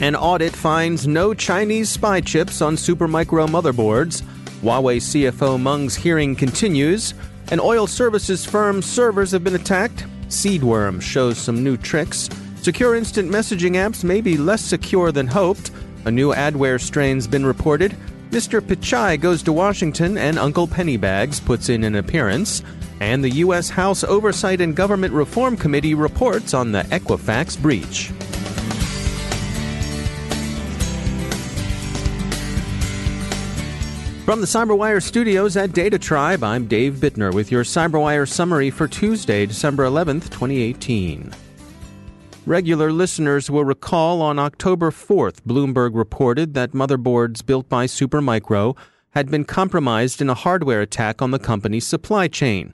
An audit finds no Chinese spy chips on Supermicro motherboards. Huawei CFO Meng's hearing continues. An oil services firm's servers have been attacked. Seedworm shows some new tricks. Secure instant messaging apps may be less secure than hoped. A new adware strain's been reported. Mr. Pichai goes to Washington and Uncle Pennybags puts in an appearance. And the U.S. House Oversight and Government Reform Committee reports on the Equifax breach. From the CyberWire studios at Data Tribe, I'm Dave Bittner with your CyberWire summary for Tuesday, December 11th, 2018. Regular listeners will recall on October 4th, Bloomberg reported that motherboards built by Supermicro had been compromised in a hardware attack on the company's supply chain.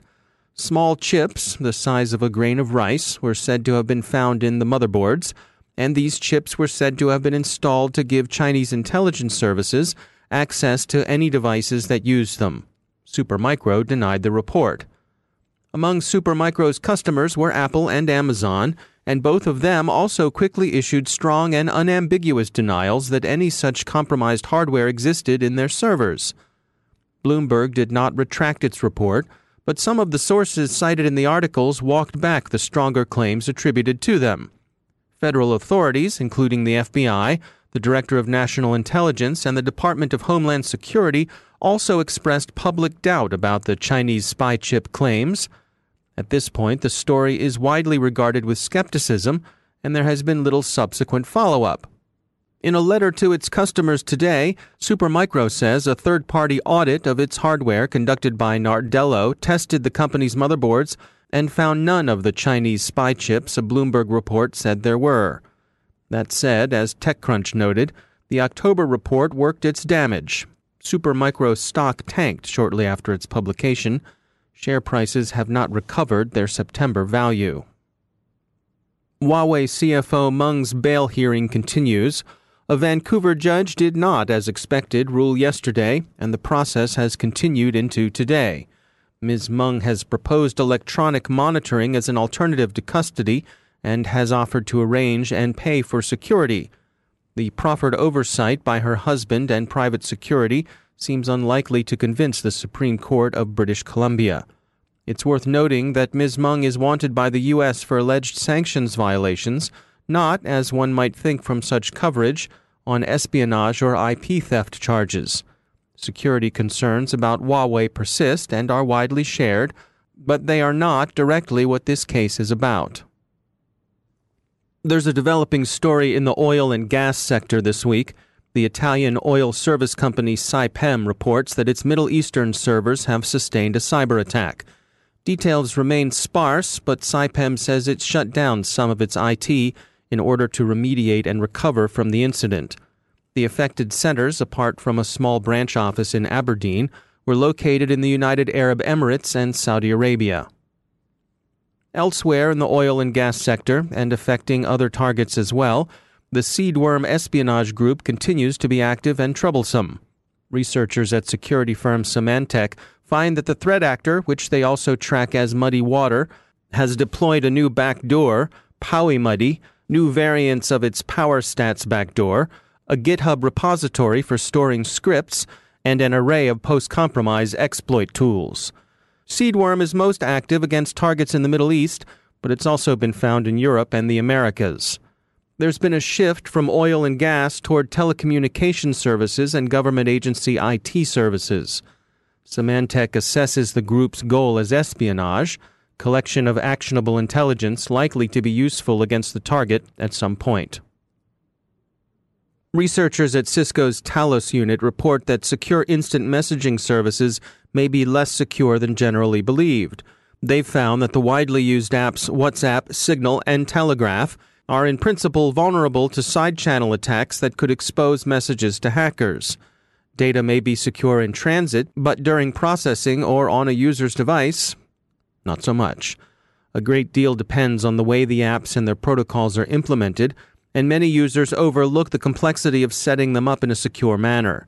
Small chips, the size of a grain of rice, were said to have been found in the motherboards, and these chips were said to have been installed to give Chinese intelligence services access to any devices that use them. Supermicro denied the report. Among Supermicro's customers were Apple and Amazon, and both of them also quickly issued strong and unambiguous denials that any such compromised hardware existed in their servers. Bloomberg did not retract its report, but some of the sources cited in the articles walked back the stronger claims attributed to them. Federal authorities, including the FBI, the Director of National Intelligence and the Department of Homeland Security also expressed public doubt about the Chinese spy chip claims. At this point, the story is widely regarded with skepticism, and there has been little subsequent follow up. In a letter to its customers today, Supermicro says a third party audit of its hardware conducted by Nardello tested the company's motherboards and found none of the Chinese spy chips a Bloomberg report said there were. That said, as TechCrunch noted, the October report worked its damage. Supermicro stock tanked shortly after its publication. Share prices have not recovered their September value. Huawei CFO Meng's bail hearing continues. A Vancouver judge did not, as expected, rule yesterday, and the process has continued into today. Ms. Meng has proposed electronic monitoring as an alternative to custody and has offered to arrange and pay for security. The proffered oversight by her husband and private security seems unlikely to convince the Supreme Court of British Columbia. It's worth noting that Ms. Meng is wanted by the U.S. for alleged sanctions violations, not, as one might think from such coverage, on espionage or IP theft charges. Security concerns about Huawei persist and are widely shared, but they are not directly what this case is about. There's a developing story in the oil and gas sector this week. The Italian oil service company Saipem reports that its Middle Eastern servers have sustained a cyber attack. Details remain sparse, but Saipem says it shut down some of its IT in order to remediate and recover from the incident. The affected centers, apart from a small branch office in Aberdeen, were located in the United Arab Emirates and Saudi Arabia. Elsewhere in the oil and gas sector, and affecting other targets as well, the Seedworm espionage group continues to be active and troublesome. Researchers at security firm Symantec find that the threat actor, which they also track as Muddy Water, has deployed a new backdoor, Powemuddy, new variants of its PowerStats backdoor, a GitHub repository for storing scripts, and an array of post compromise exploit tools. Seedworm is most active against targets in the Middle East, but it's also been found in Europe and the Americas. There's been a shift from oil and gas toward telecommunication services and government agency IT services. Symantec assesses the group's goal as espionage, collection of actionable intelligence likely to be useful against the target at some point. Researchers at Cisco's Talos unit report that secure instant messaging services may be less secure than generally believed. They've found that the widely used apps WhatsApp, Signal, and Telegram are in principle vulnerable to side channel attacks that could expose messages to hackers. Data may be secure in transit, but during processing or on a user's device, not so much. A great deal depends on the way the apps and their protocols are implemented, and many users overlook the complexity of setting them up in a secure manner.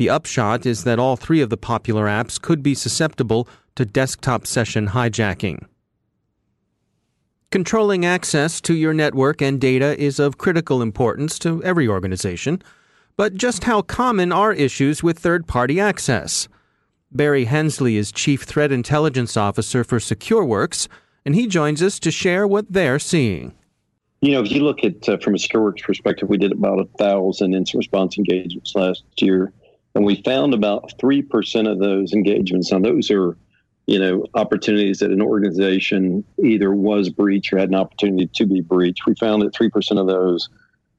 The upshot is that all three of the popular apps could be susceptible to desktop session hijacking. Controlling access to your network and data is of critical importance to every organization, but just how common are issues with third party access? Barry Hensley is Chief Threat Intelligence Officer for SecureWorks, and he joins us to share what they're seeing. You know, if you look at uh, from a SecureWorks perspective, we did about a thousand incident response engagements last year, and we found about three percent of those engagements. Now, those are you know, opportunities that an organization either was breached or had an opportunity to be breached. We found that 3% of those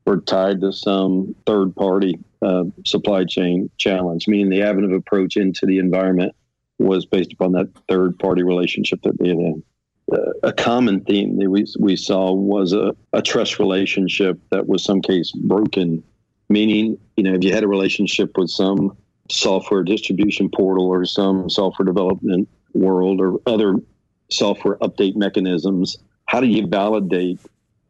were tied to some third party uh, supply chain challenge, meaning the avenue of approach into the environment was based upon that third party relationship that they had. Uh, a common theme that we, we saw was a, a trust relationship that was some case broken, meaning, you know, if you had a relationship with some software distribution portal or some software development world or other software update mechanisms, how do you validate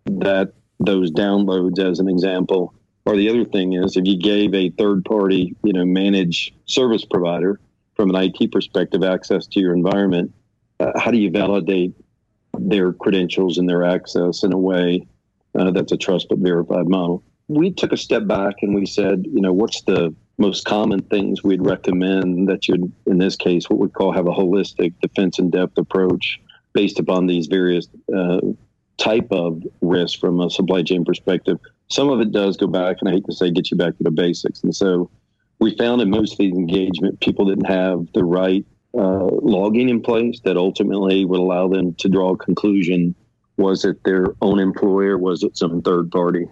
that those downloads as an example? Or the other thing is if you gave a third party, you know, managed service provider from an IT perspective access to your environment, uh, how do you validate their credentials and their access in a way uh, that's a trust but verified model? We took a step back and we said, you know, what's the most common things we'd recommend that you'd, in this case, what we call have a holistic defense in depth approach based upon these various uh, type of risks from a supply chain perspective. Some of it does go back, and I hate to say, get you back to the basics. And so we found in most of these engagement, people didn't have the right uh, logging in place that ultimately would allow them to draw a conclusion. Was it their own employer? Was it some third party?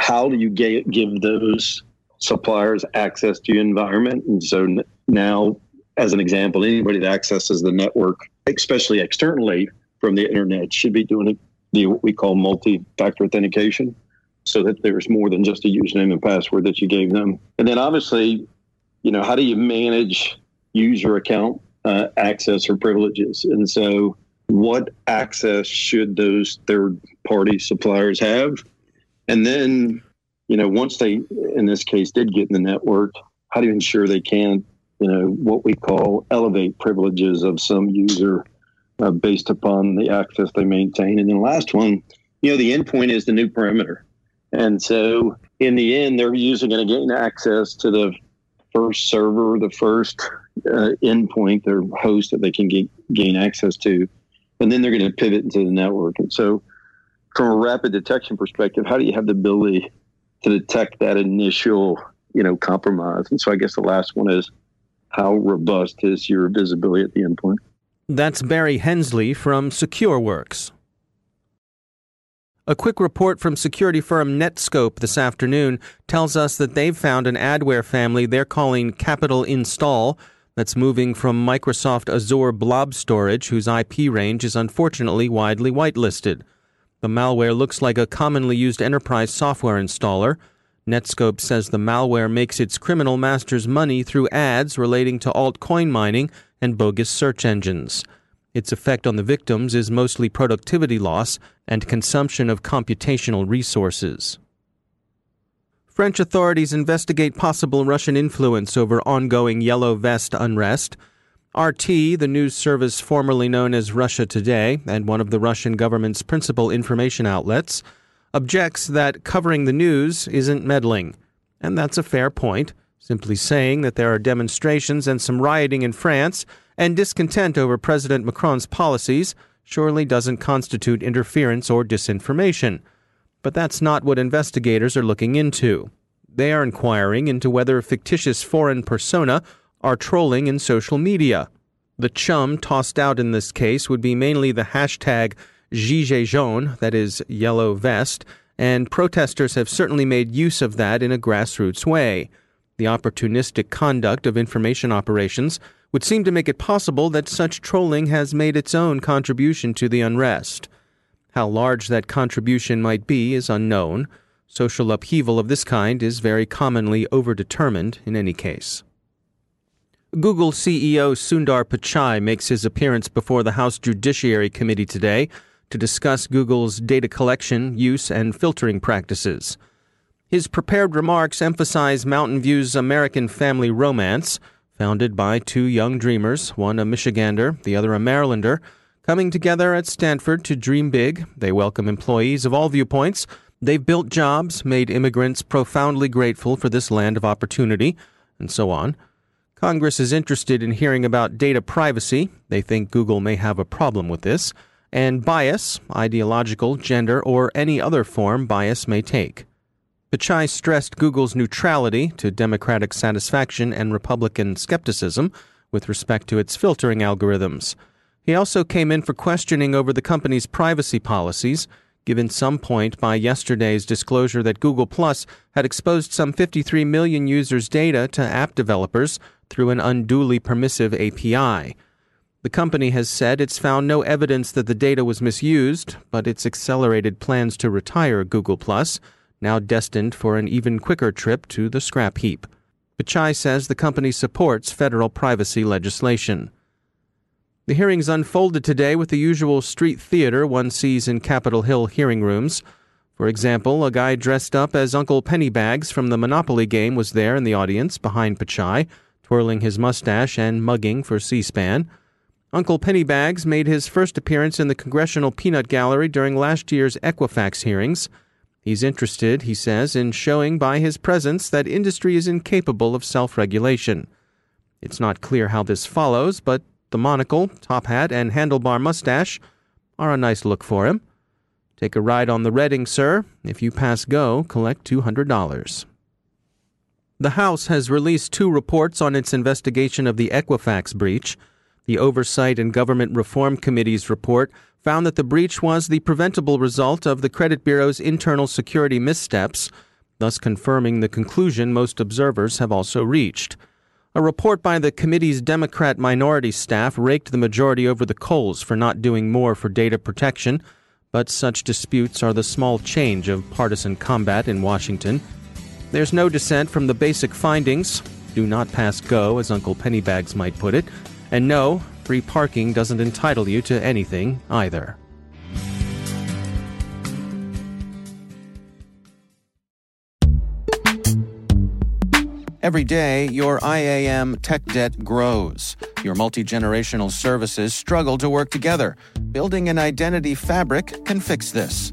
How do you give those suppliers access to your environment. And so now, as an example, anybody that accesses the network, especially externally from the internet, should be doing the what we call multi-factor authentication, so that there's more than just a username and password that you gave them. And then obviously, you know, how do you manage user account uh, access or privileges? And so, what access should those third-party suppliers have? And then you know, once they, in this case, did get in the network, how do you ensure they can, you know, what we call elevate privileges of some user uh, based upon the access they maintain? And then the last one, you know, the endpoint is the new perimeter. And so in the end, they're usually going to gain access to the first server, the first uh, endpoint, their host that they can get, gain access to. And then they're going to pivot into the network. And so, from a rapid detection perspective, how do you have the ability to detect that initial, you know, compromise. And so I guess the last one is how robust is your visibility at the endpoint? That's Barry Hensley from SecureWorks. A quick report from security firm Netskope this afternoon tells us that they've found an adware family they're calling Capital Install that's moving from Microsoft Azure Blob Storage, whose IP range is unfortunately widely whitelisted. The malware looks like a commonly used enterprise software installer. Netskope says the malware makes its criminal masters money through ads relating to altcoin mining and bogus search engines. Its effect on the victims is mostly productivity loss and consumption of computational resources. French authorities investigate possible Russian influence over ongoing Yellow Vest unrest. RT, the news service formerly known as Russia Today and one of the Russian government's principal information outlets, objects that covering the news isn't meddling. And that's a fair point. Simply saying that there are demonstrations and some rioting in France and discontent over President Macron's policies surely doesn't constitute interference or disinformation. But that's not what investigators are looking into. They are inquiring into whether a fictitious foreign persona are trolling in social media. The chum tossed out in this case would be mainly the hashtag Gilets jaunes, that is, yellow vest, and protesters have certainly made use of that in a grassroots way. The opportunistic conduct of information operations would seem to make it possible that such trolling has made its own contribution to the unrest. How large that contribution might be is unknown. Social upheaval of this kind is very commonly overdetermined in any case. Google CEO Sundar Pichai makes his appearance before the House Judiciary Committee today to discuss Google's data collection, use, and filtering practices. His prepared remarks emphasize Mountain View's American family romance, founded by two young dreamers, one a Michigander, the other a Marylander, coming together at Stanford to dream big. They welcome employees of all viewpoints. They've built jobs, made immigrants profoundly grateful for this land of opportunity, and so on. Congress is interested in hearing about data privacy. They think Google may have a problem with this, and bias, ideological, gender, or any other form bias may take. Pichai stressed Google's neutrality to Democratic satisfaction and Republican skepticism with respect to its filtering algorithms. He also came in for questioning over the company's privacy policies given some point by yesterday's disclosure that Google Plus had exposed some 53 million users' data to app developers through an unduly permissive API. The company has said it's found no evidence that the data was misused, but it's accelerated plans to retire Google Plus, now destined for an even quicker trip to the scrap heap. Pichai says the company supports federal privacy legislation. The hearings unfolded today with the usual street theater one sees in Capitol Hill hearing rooms. For example, a guy dressed up as Uncle Pennybags from the Monopoly game was there in the audience behind Pichai, twirling his mustache and mugging for C SPAN. Uncle Pennybags made his first appearance in the Congressional Peanut Gallery during last year's Equifax hearings. He's interested, he says, in showing by his presence that industry is incapable of self regulation. It's not clear how this follows, but the monocle, top hat, and handlebar mustache are a nice look for him. Take a ride on the Reading, sir. If you pass go, collect $200. The House has released two reports on its investigation of the Equifax breach. The Oversight and Government Reform Committee's report found that the breach was the preventable result of the credit bureau's internal security missteps, thus confirming the conclusion most observers have also reached. A report by the committee's Democrat minority staff raked the majority over the coals for not doing more for data protection, but such disputes are the small change of partisan combat in Washington. There's no dissent from the basic findings. Do not pass go, as Uncle Pennybags might put it. And no, free parking doesn't entitle you to anything either. Every day, your IAM tech debt grows. Your multi generational services struggle to work together. Building an identity fabric can fix this.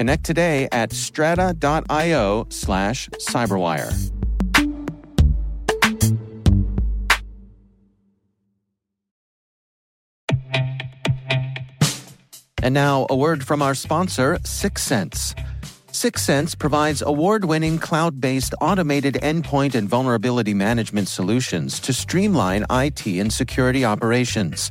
Connect today at strata.io slash cyberwire. And now, a word from our sponsor, Syxsense. Syxsense provides award winning cloud based automated endpoint and vulnerability management solutions to streamline IT and security operations.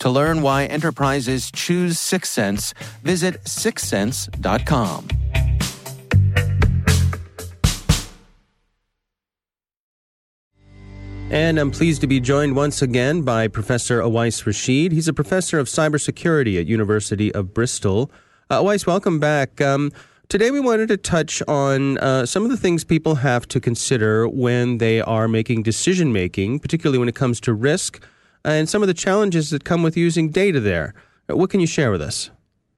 To learn why enterprises choose Syxsense, visit syxsense.com. And I'm pleased to be joined once again by Professor Awais Rashid. He's a professor of cybersecurity at University of Bristol. Uh, Awais, welcome back. Um, today we wanted to touch on uh, some of the things people have to consider when they are making decision making, particularly when it comes to risk and some of the challenges that come with using data there. Uh, what can you share with us?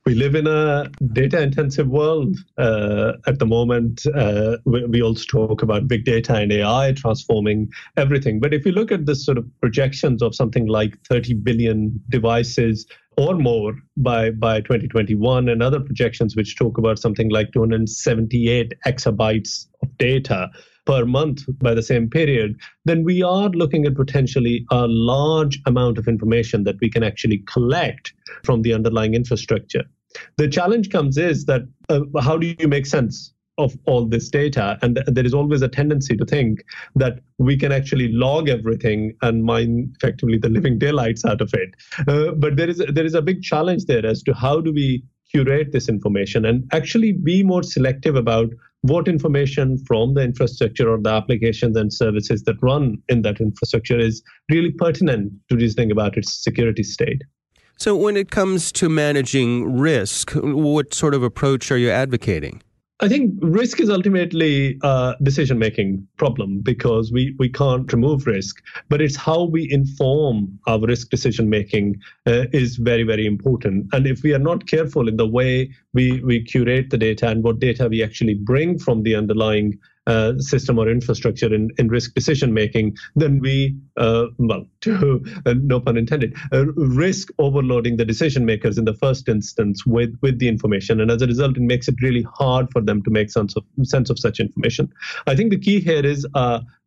we live in a data intensive world uh, at the moment. Uh, we, we, also talk about big data and AI transforming everything. But if you look at the sort of projections of something like 30 billion devices or more by, by 2021, and other projections which talk about something like 278 exabytes of data per month by the same period, then we are looking at potentially a large amount of information that we can actually collect from the underlying infrastructure. The challenge comes is that uh, how do you make sense of all this data and th- there is always a tendency to think that we can actually log everything and mine effectively the living daylights out of it uh, but there is there is a big challenge there as to how do we curate this information and actually be more selective about what information from the infrastructure or the applications and services that run in that infrastructure is really pertinent to reasoning about its security state. So, when it comes to managing risk, what sort of approach are you advocating? I think risk is ultimately a decision making problem because we, we can't remove risk, but it's how we inform our risk decision making uh, is very, very important. And if we are not careful in the way we, we curate the data and what data we actually bring from the underlying uh, system or infrastructure in, in risk decision making, then we, uh, well, to, uh, no pun intended, uh, risk overloading the decision makers in the first instance with, with the information. And as a result, it makes it really hard for them to make sense of, sense of such information. I think the key here is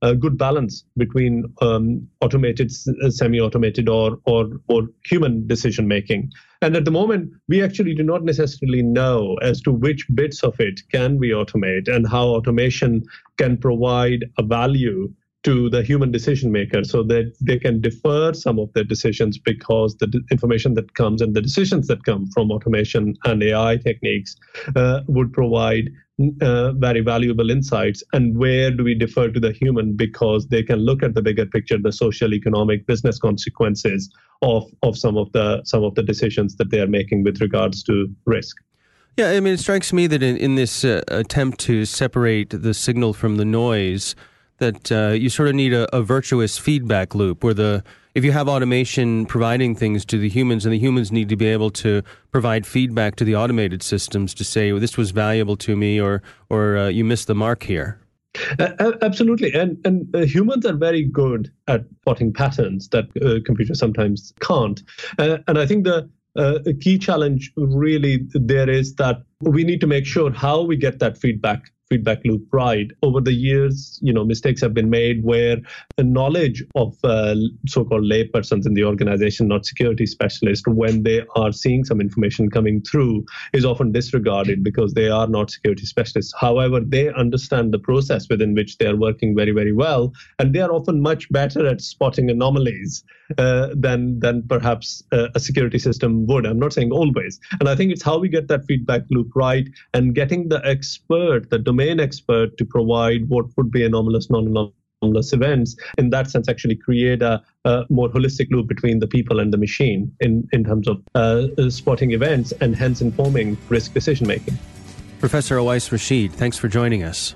a good balance between um, automated, semi automated, or, or, or human decision making. And at the moment, we actually do not necessarily know as to which bits of it can we automate and how automation can provide a value to the human decision maker so that they can defer some of their decisions because the information that comes and the decisions that come from automation and AI techniques uh, would provide uh, very valuable insights. And where do we defer to the human because they can look at the bigger picture, the social, economic, business consequences of, of some of the some of the decisions that they are making with regards to risk. Yeah, I mean, it strikes me that in, in this uh, attempt to separate the signal from the noise, that uh, you sort of need a, a, virtuous feedback loop where the if you have automation providing things to the humans and the humans need to be able to provide feedback to the automated systems to say well, this was valuable to me or or uh, you missed the mark here. Uh, absolutely. And and uh, humans are very good at spotting patterns that uh, computers sometimes can't. Uh, and i think the uh, a key challenge really there is that we need to make sure how we get that feedback feedback loop right. Over the years, you know, mistakes have been made where the knowledge of uh, so-called laypersons in the organization, not security specialists, when they are seeing some information coming through, is often disregarded because they are not security specialists. However, they understand the process within which they are working very, very well, and they are often much better at spotting anomalies uh, than than perhaps uh, a security system would. I'm not saying always, and I think it's how we get that feedback loop right and getting the expert, the domain expert, to provide what would be anomalous, non-anomalous events. In that sense, actually create a, a, more holistic loop between the people and the machine in in terms of uh, spotting events and hence informing risk decision making. Professor Awais Rashid, thanks for joining us.